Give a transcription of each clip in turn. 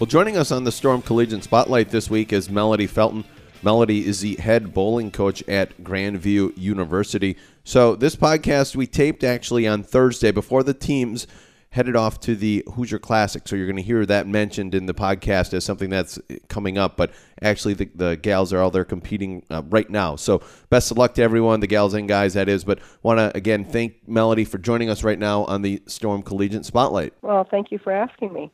Well, joining us on the Storm Collegiate Spotlight this week is Melody Felton. Melody is the head bowling coach at Grand View University. So, this podcast we taped actually on Thursday before the teams headed off to the Hoosier Classic. So, you're going to hear that mentioned in the podcast as something that's coming up. But actually, the, the gals are all there competing uh, right now. So, best of luck to everyone, the gals and guys, that is. But want to again thank Melody for joining us right now on the Storm Collegiate Spotlight. Well, thank you for asking me.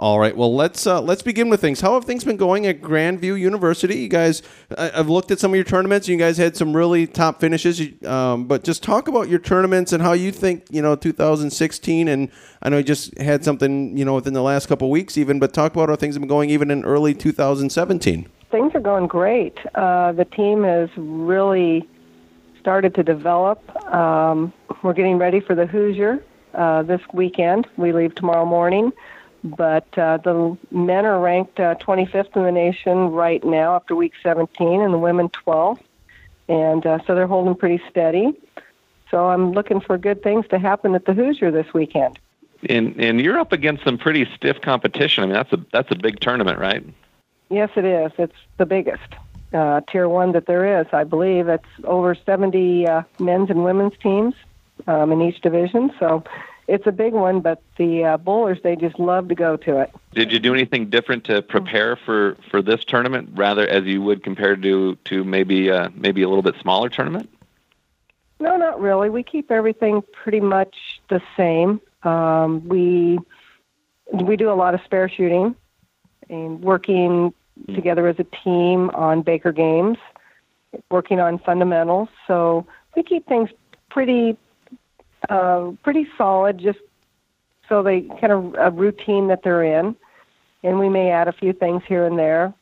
All right. Well, let's uh, let's begin with things. How have things been going at Grand View University? You guys, I, have looked at some of your tournaments. You guys had some really top finishes. Um, but just talk about your tournaments and how you think you know 2016. And I know you just had something you know within the last couple weeks even. But talk about how things have been going even in early 2017. Things are going great. Uh, the team has really started to develop. Um, we're getting ready for the Hoosier uh, this weekend. We leave tomorrow morning. But uh, the men are ranked uh, 25th in the nation right now after week 17, and the women 12th. And uh, so they're holding pretty steady. So I'm looking for good things to happen at the Hoosier this weekend. And and you're up against some pretty stiff competition. I mean, that's a that's a big tournament, right? Yes, it is. It's the biggest uh, tier one that there is. I believe it's over 70 uh, men's and women's teams um, in each division. So it's a big one, but the uh, bowlers they just love to go to it. Did you do anything different to prepare for for this tournament, rather as you would compare to to maybe uh, maybe a little bit smaller tournament? No, not really. We keep everything pretty much the same. Um, we we do a lot of spare shooting and working mm-hmm. together as a team on Baker games, working on fundamentals. So we keep things pretty uh, pretty solid, just so they kind of a routine that they're in, and we may add a few things here and there.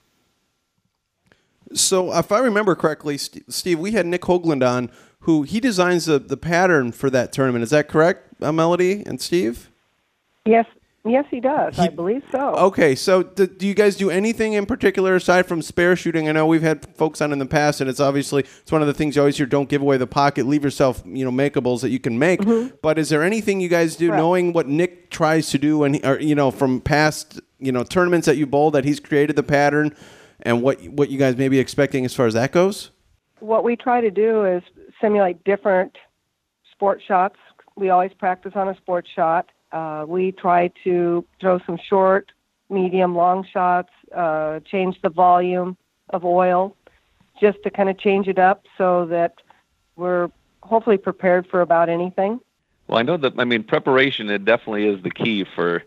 So, if I remember correctly, Steve, we had Nick Hoagland on, who he designs the, the pattern for that tournament. Is that correct, uh, Melody and Steve? Yes, Yes, he does. He, I believe so. Okay, so do, do, you guys do anything in particular aside from spare shooting? I know we've had folks on in the past, and it's obviously it's one of the things you always hear: don't give away the pocket, leave yourself you know makeables that you can make. Mm-hmm. But is there anything you guys do, knowing what Nick tries to do, and or you know from past you know tournaments that you bowl that he's created the pattern, and what what you guys may be expecting as far as that goes? What we try to do is simulate different sport shots. We always practice on a sport shot uh, we try to throw some short, medium, long shots, uh, change the volume of oil just to kind of change it up so that we're hopefully prepared for about anything. Well, I know that, I mean, preparation, it definitely is the key for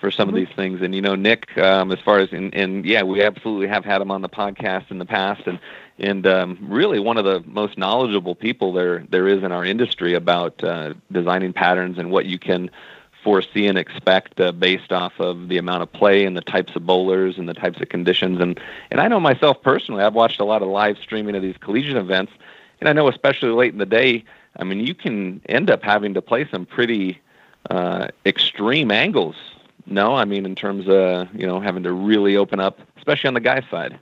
for some mm-hmm. of these things. And you know, Nick, um, as far as and, and yeah, we absolutely have had him on the podcast in the past, and and um, really one of the most knowledgeable people there there is in our industry about uh, designing patterns and what you can foresee and expect uh, based off of the amount of play and the types of bowlers and the types of conditions. And and I know myself personally, I've watched a lot of live streaming of these collegiate events, and I know especially late in the day, I mean, you can end up having to play some pretty uh, extreme angles. No, I mean in terms of you know having to really open up, especially on the guy side.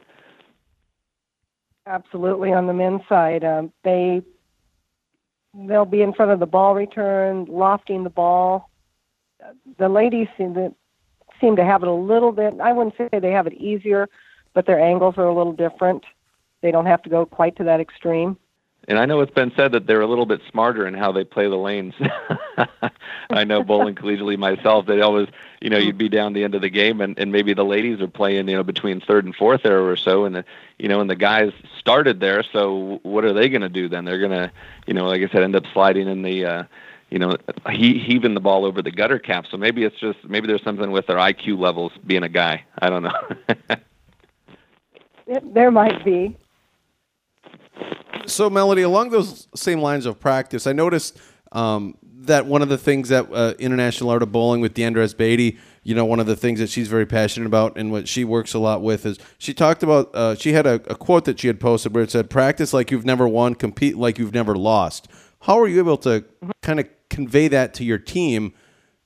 Absolutely, on the men's side, um, they they'll be in front of the ball return, lofting the ball, the ladies seem to seem to have it a little bit. I wouldn't say they have it easier, but their angles are a little different. They don't have to go quite to that extreme. And I know it's been said that they're a little bit smarter in how they play the lanes. I know bowling collegially myself. They always, you know, you'd be down the end of the game, and, and maybe the ladies are playing, you know, between third and fourth arrow or so, and the, you know, and the guys started there. So what are they going to do then? They're going to, you know, like I said, end up sliding in the, uh, you know, he heaving the ball over the gutter cap. So maybe it's just maybe there's something with their IQ levels being a guy. I don't know. there might be. So Melody, along those same lines of practice, I noticed um, that one of the things that uh, International Art of Bowling with Diandra Asbaty, you know, one of the things that she's very passionate about and what she works a lot with is she talked about. Uh, she had a, a quote that she had posted where it said, "Practice like you've never won, compete like you've never lost." How are you able to kind of convey that to your team?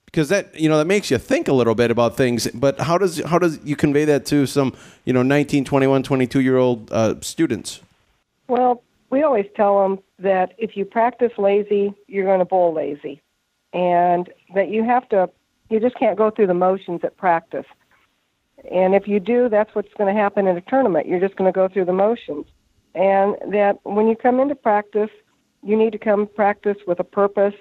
Because that you know that makes you think a little bit about things. But how does how does you convey that to some you know 19, 21, 22 year old uh, students? Well, we always tell them that if you practice lazy, you're going to bowl lazy, and that you have to, you just can't go through the motions at practice. And if you do, that's what's going to happen in a tournament. You're just going to go through the motions. And that when you come into practice, you need to come practice with a purpose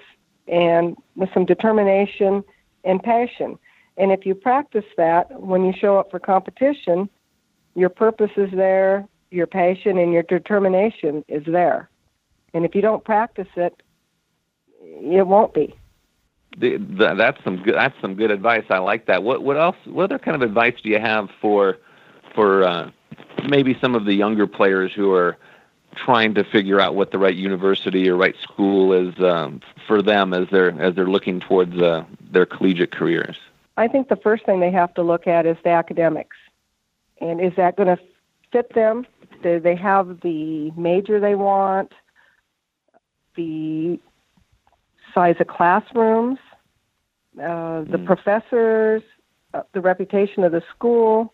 and with some determination and passion. And if you practice that when you show up for competition, your purpose is there, your passion and your determination is there. And if you don't practice it, it won't be. The, the, that's some good. That's some good advice. I like that. What what else? What other kind of advice do you have for for uh, maybe some of the younger players who are trying to figure out what the right university or right school is um, for them as they're as they're looking towards uh, their collegiate careers? I think the first thing they have to look at is the academics, and is that going to fit them? Do they have the major they want? The size of classrooms, uh, the mm. professors, uh, the reputation of the school.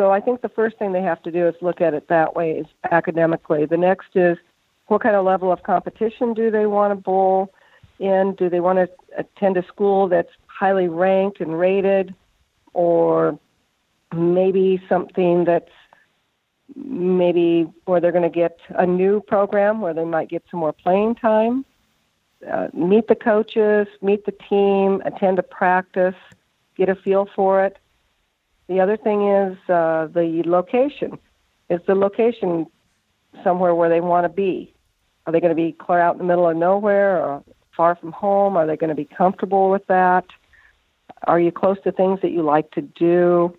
So I think the first thing they have to do is look at it that way, is academically. The next is what kind of level of competition do they want to bowl in? Do they want to attend a school that's highly ranked and rated, or maybe something that's maybe where they're going to get a new program where they might get some more playing time. Uh, meet the coaches, meet the team, attend a practice, get a feel for it. The other thing is uh, the location. Is the location somewhere where they want to be? Are they going to be clear out in the middle of nowhere or far from home? Are they going to be comfortable with that? Are you close to things that you like to do?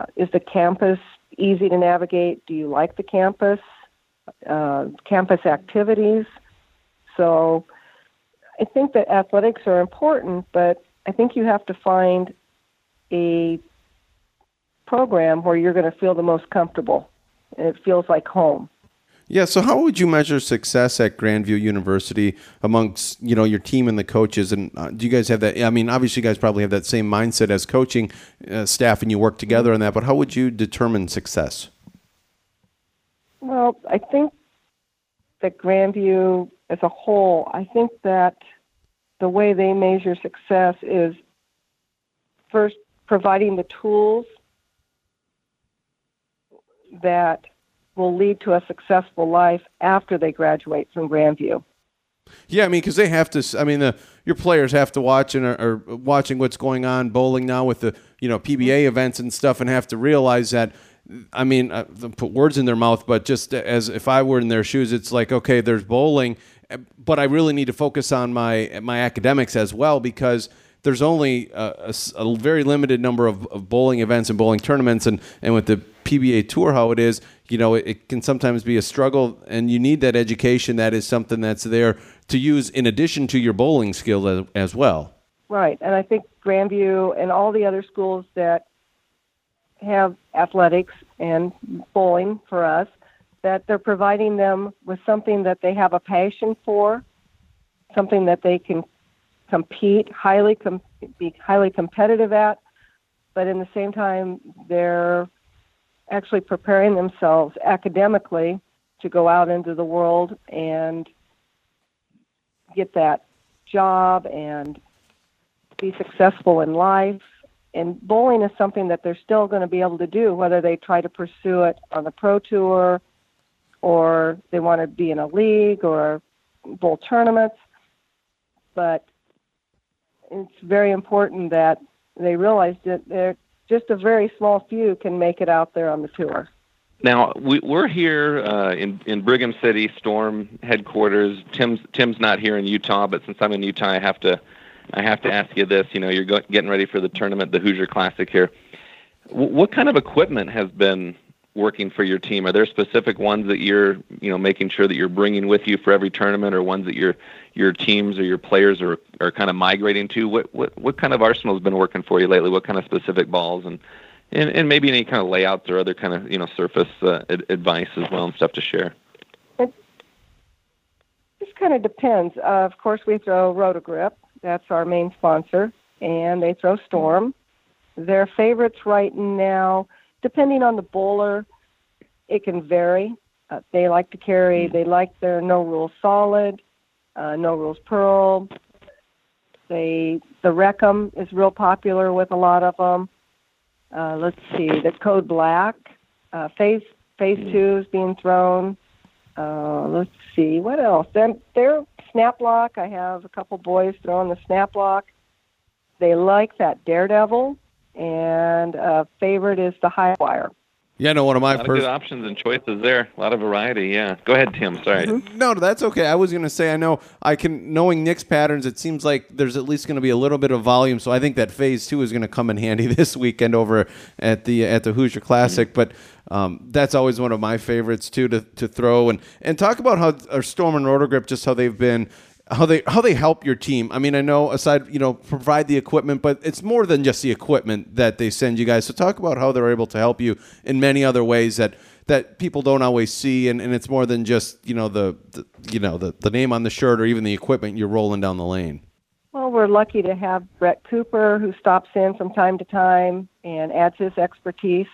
Uh, is the campus easy to navigate? Do you like the campus? Uh, campus activities. So I think that athletics are important, but I think you have to find a program where you're going to feel the most comfortable and it feels like home. Yeah, so how would you measure success at Grand View University amongst you know your team and the coaches? And uh, do you guys have that? I mean, obviously, you guys probably have that same mindset as coaching uh, staff, and you work together on that. But how would you determine success? Well, I think that Grand View as a whole, I think that the way they measure success is first providing the tools that will lead to a successful life after they graduate from Grand View. Yeah, I mean, because they have to. I mean, the your players have to watch and are, are, watching what's going on bowling now with the you know PBA events and stuff, and have to realize that. I mean, uh, put words in their mouth, but just as if I were in their shoes, it's like okay, there's bowling, but I really need to focus on my my academics as well because there's only a, a, a very limited number of, of, bowling events and bowling tournaments, and, and with the PBA tour, how it is, you know, it, it, can sometimes be a struggle, and you need that education that is something that's there to use in addition to your bowling skill as, as well. Right, and I think Grand View and all the other schools that have athletics and bowling for us, that they're providing them with something that they have a passion for, something that they can compete highly, com- be highly competitive at, but in the same time, they're actually preparing themselves academically to go out into the world and get that job and be successful in life. And bowling is something that they're still going to be able to do, whether they try to pursue it on the pro tour or they want to be in a league or bowl tournaments. But it's very important that they realize that they're just a very small few can make it out there on the tour. Now we, are here uh, in in Brigham City Storm headquarters. Tim's Tim's not here in Utah, but since I'm in Utah, I have to I have to ask you this. You know, you're go- getting ready for the tournament, the Hoosier Classic here. W- what kind of equipment has been working for your team? Are there specific ones that you're, you know, making sure that you're bringing with you for every tournament, or ones that your your teams or your players are are kind of migrating to? What what what kind of arsenal has been working for you lately? What kind of specific balls and and, and maybe any kind of layouts or other kind of you know surface uh, ad- advice as well and stuff to share. It just kind of depends. Uh, of course, we throw Roto Grip. That's our main sponsor, and they throw Storm. Their favorites right now, depending on the bowler, it can vary. Uh, they like to carry. They like their No Rules Solid, uh, No Rules Pearl. They the Reckham is real popular with a lot of them. Uh, let's see, the Code Black, uh, Phaze Phaze Two is being thrown. Uh, let's see, what else? Then their Snap Lock. I have a couple boys throwing the Snap Lock. They like that Daredevil, and uh, favorite is the High Wire. Yeah, no, one of my a lot of good options and choices there. A lot of variety. Yeah. Go ahead, Tim. Sorry. Mm-hmm. No, that's okay. I was going to say, I know I can, knowing Nick's patterns, it seems like there's at least going to be a little bit of volume. So I think that Phaze two is going to come in handy this weekend over at the at the Hoosier Classic. Mm-hmm. But um, that's always one of my favorites too to, to throw and and talk about how our Storm and Roto Grip just how they've been how they how they help your team. I mean, I know aside you know provide the equipment, but it's more than just the equipment that they send you guys. So talk about how they're able to help you in many other ways that that people don't always see, and, and it's more than just you know the, the you know the, the name on the shirt or even the equipment you're rolling down the lane. Well, we're lucky to have Brett Cooper who stops in from time to time and adds his expertise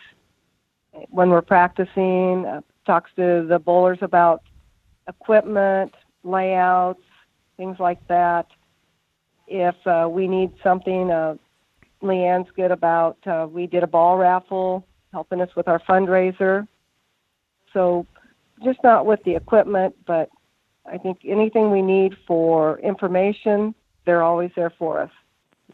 when we're practicing. Uh, talks to the bowlers about equipment, layouts, things like that. If uh, we need something, uh, Leanne's good about. Uh, we did a ball raffle, helping us with our fundraiser. So, just not with the equipment, but I think anything we need for information, they're always there for us.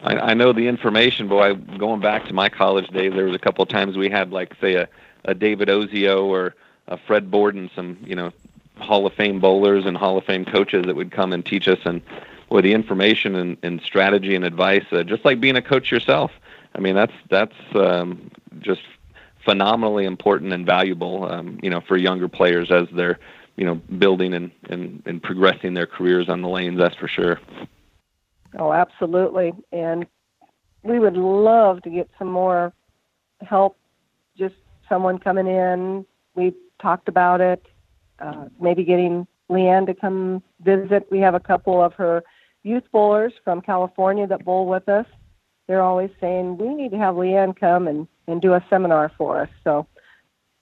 I, I know the information, boy. Going back to my college days, there was a couple of times we had, like, say, a, a David Ozio or a Fred Borden, some you know Hall of Fame bowlers and Hall of Fame coaches that would come and teach us and with the information and, and strategy and advice, uh, just like being a coach yourself. I mean, that's that's um, just phenomenally important and valuable, um, you know, for younger players as they're, you know, building and, and, and progressing their careers on the lanes. That's for sure. Oh, absolutely. And we would love to get some more help. Just someone coming in. We've talked about it uh, maybe getting Leanne to come visit. We have a couple of her youth bowlers from California that bowl with us. They're always saying we need to have Leanne come and, and do a seminar for us. So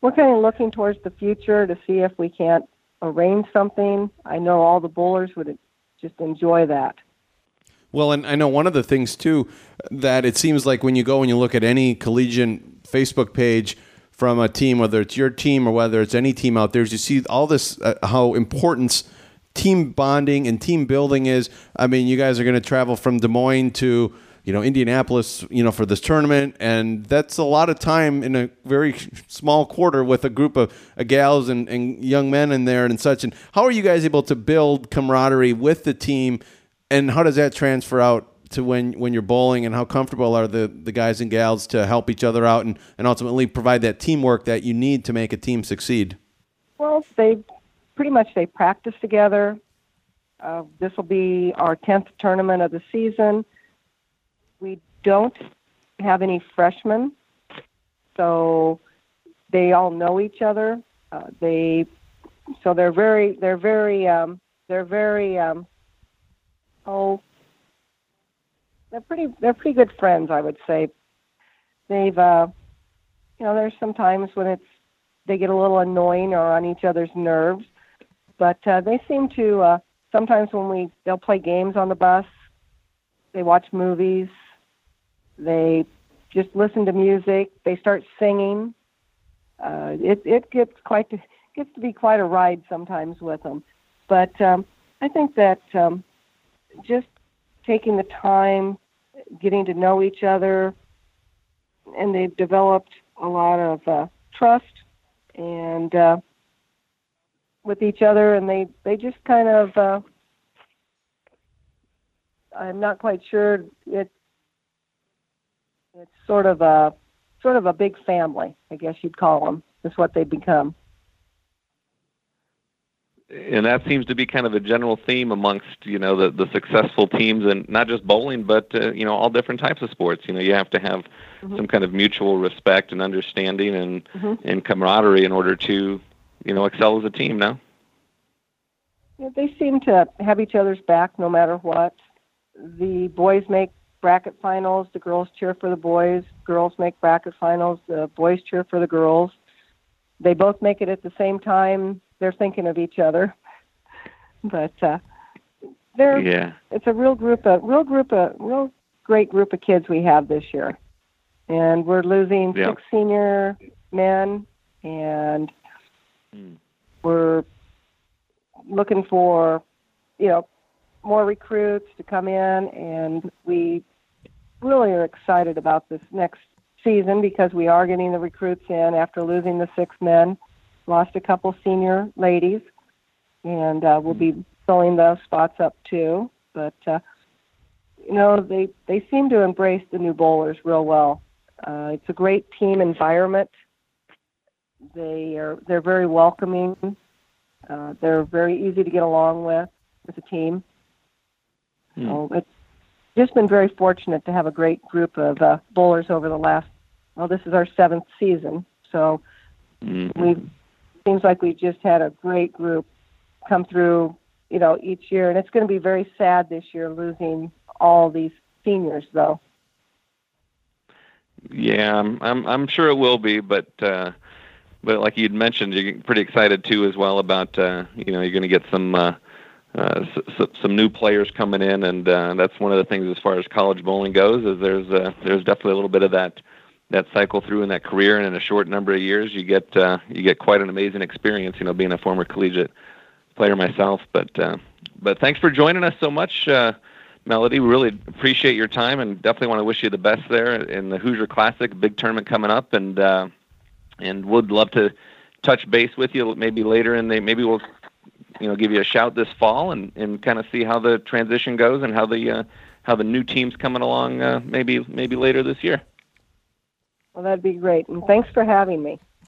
we're kind of looking towards the future to see if we can't arrange something. I know all the bowlers would just enjoy that. Well, and I know one of the things too that it seems like when you go and you look at any collegiate Facebook page, from a team, whether it's your team or whether it's any team out there, is you see all this uh, how important team bonding and team building is. I mean, you guys are going to travel from Des Moines to you know Indianapolis, you know, for this tournament, and that's a lot of time in a very small quarter with a group of uh, gals and, and young men in there and such. And how are you guys able to build camaraderie with the team, and how does that transfer out to when when you're bowling and how comfortable are the, the guys and gals to help each other out and, and ultimately provide that teamwork that you need to make a team succeed? Well, they pretty much they practice together. Uh, this will be our 10th tournament of the season. We don't have any freshmen, so they all know each other. Uh, they so they're very they're very um, they're very um, oh they're pretty they're pretty good friends, I would say. They've uh, you know, there's some times when it's they get a little annoying or on each other's nerves, but uh, they seem to uh, sometimes when we they'll play games on the bus, they watch movies, they just listen to music, they start singing. Uh, it it gets quite to, gets to be quite a ride sometimes with them, but um, I think that um, just taking the time getting to know each other, and they've developed a lot of uh, trust and uh, with each other, and they they just kind of. Uh, I'm not quite sure. It it's sort of a sort of a big family, I guess you'd call them. is what they become. And that seems to be kind of a general theme amongst you know the the successful teams, and not just bowling, but uh, you know all different types of sports. You know, you have to have mm-hmm. some kind of mutual respect and understanding and mm-hmm. and camaraderie in order to you know excel as a team. Now, yeah, they seem to have each other's back no matter what. The boys make bracket finals. The girls cheer for the boys. Girls make bracket finals. The boys cheer for the girls. They both make it at the same time. They're thinking of each other. But uh, they're yeah. It's a real group of real group of real great group of kids we have this year, and we're losing yeah. six senior men, and mm. we're looking for you know more recruits to come in, and we really are excited about this next season because we are getting the recruits in after losing the six men. Lost a couple senior ladies, and uh, we'll be filling those spots up too. But uh, you know, they they seem to embrace the new bowlers real well. Uh, it's a great team environment. They are they're very welcoming. Uh, they're very easy to get along with as a team. Hmm. So it's just been very fortunate to have a great group of uh, bowlers over the last. Well, this is our seventh season, so mm-hmm. we seems like we just had a great group come through. You know, each year, and it's going to be very sad this year losing all these seniors, though. Yeah, I'm I'm, I'm sure it will be, but uh, but like you'd mentioned, you're pretty excited too as well about uh, you know you're going to get some. Uh, uh, s- some new players coming in, and uh, that's one of the things as far as college bowling goes. Is there's uh, there's definitely a little bit of that that cycle through in that career, and in a short number of years, you get uh, you get quite an amazing experience. You know, being a former collegiate player myself, but uh, but thanks for joining us so much. Uh, Melody, we really appreciate your time and definitely want to wish you the best there in the Hoosier Classic, big tournament coming up, and uh, and would love to touch base with you maybe later and the maybe we'll you know give you a shout this fall and and kind of see how the transition goes and how the uh, how the new teams coming along uh, maybe maybe later this year. Well, that'd be great, and thanks for having me.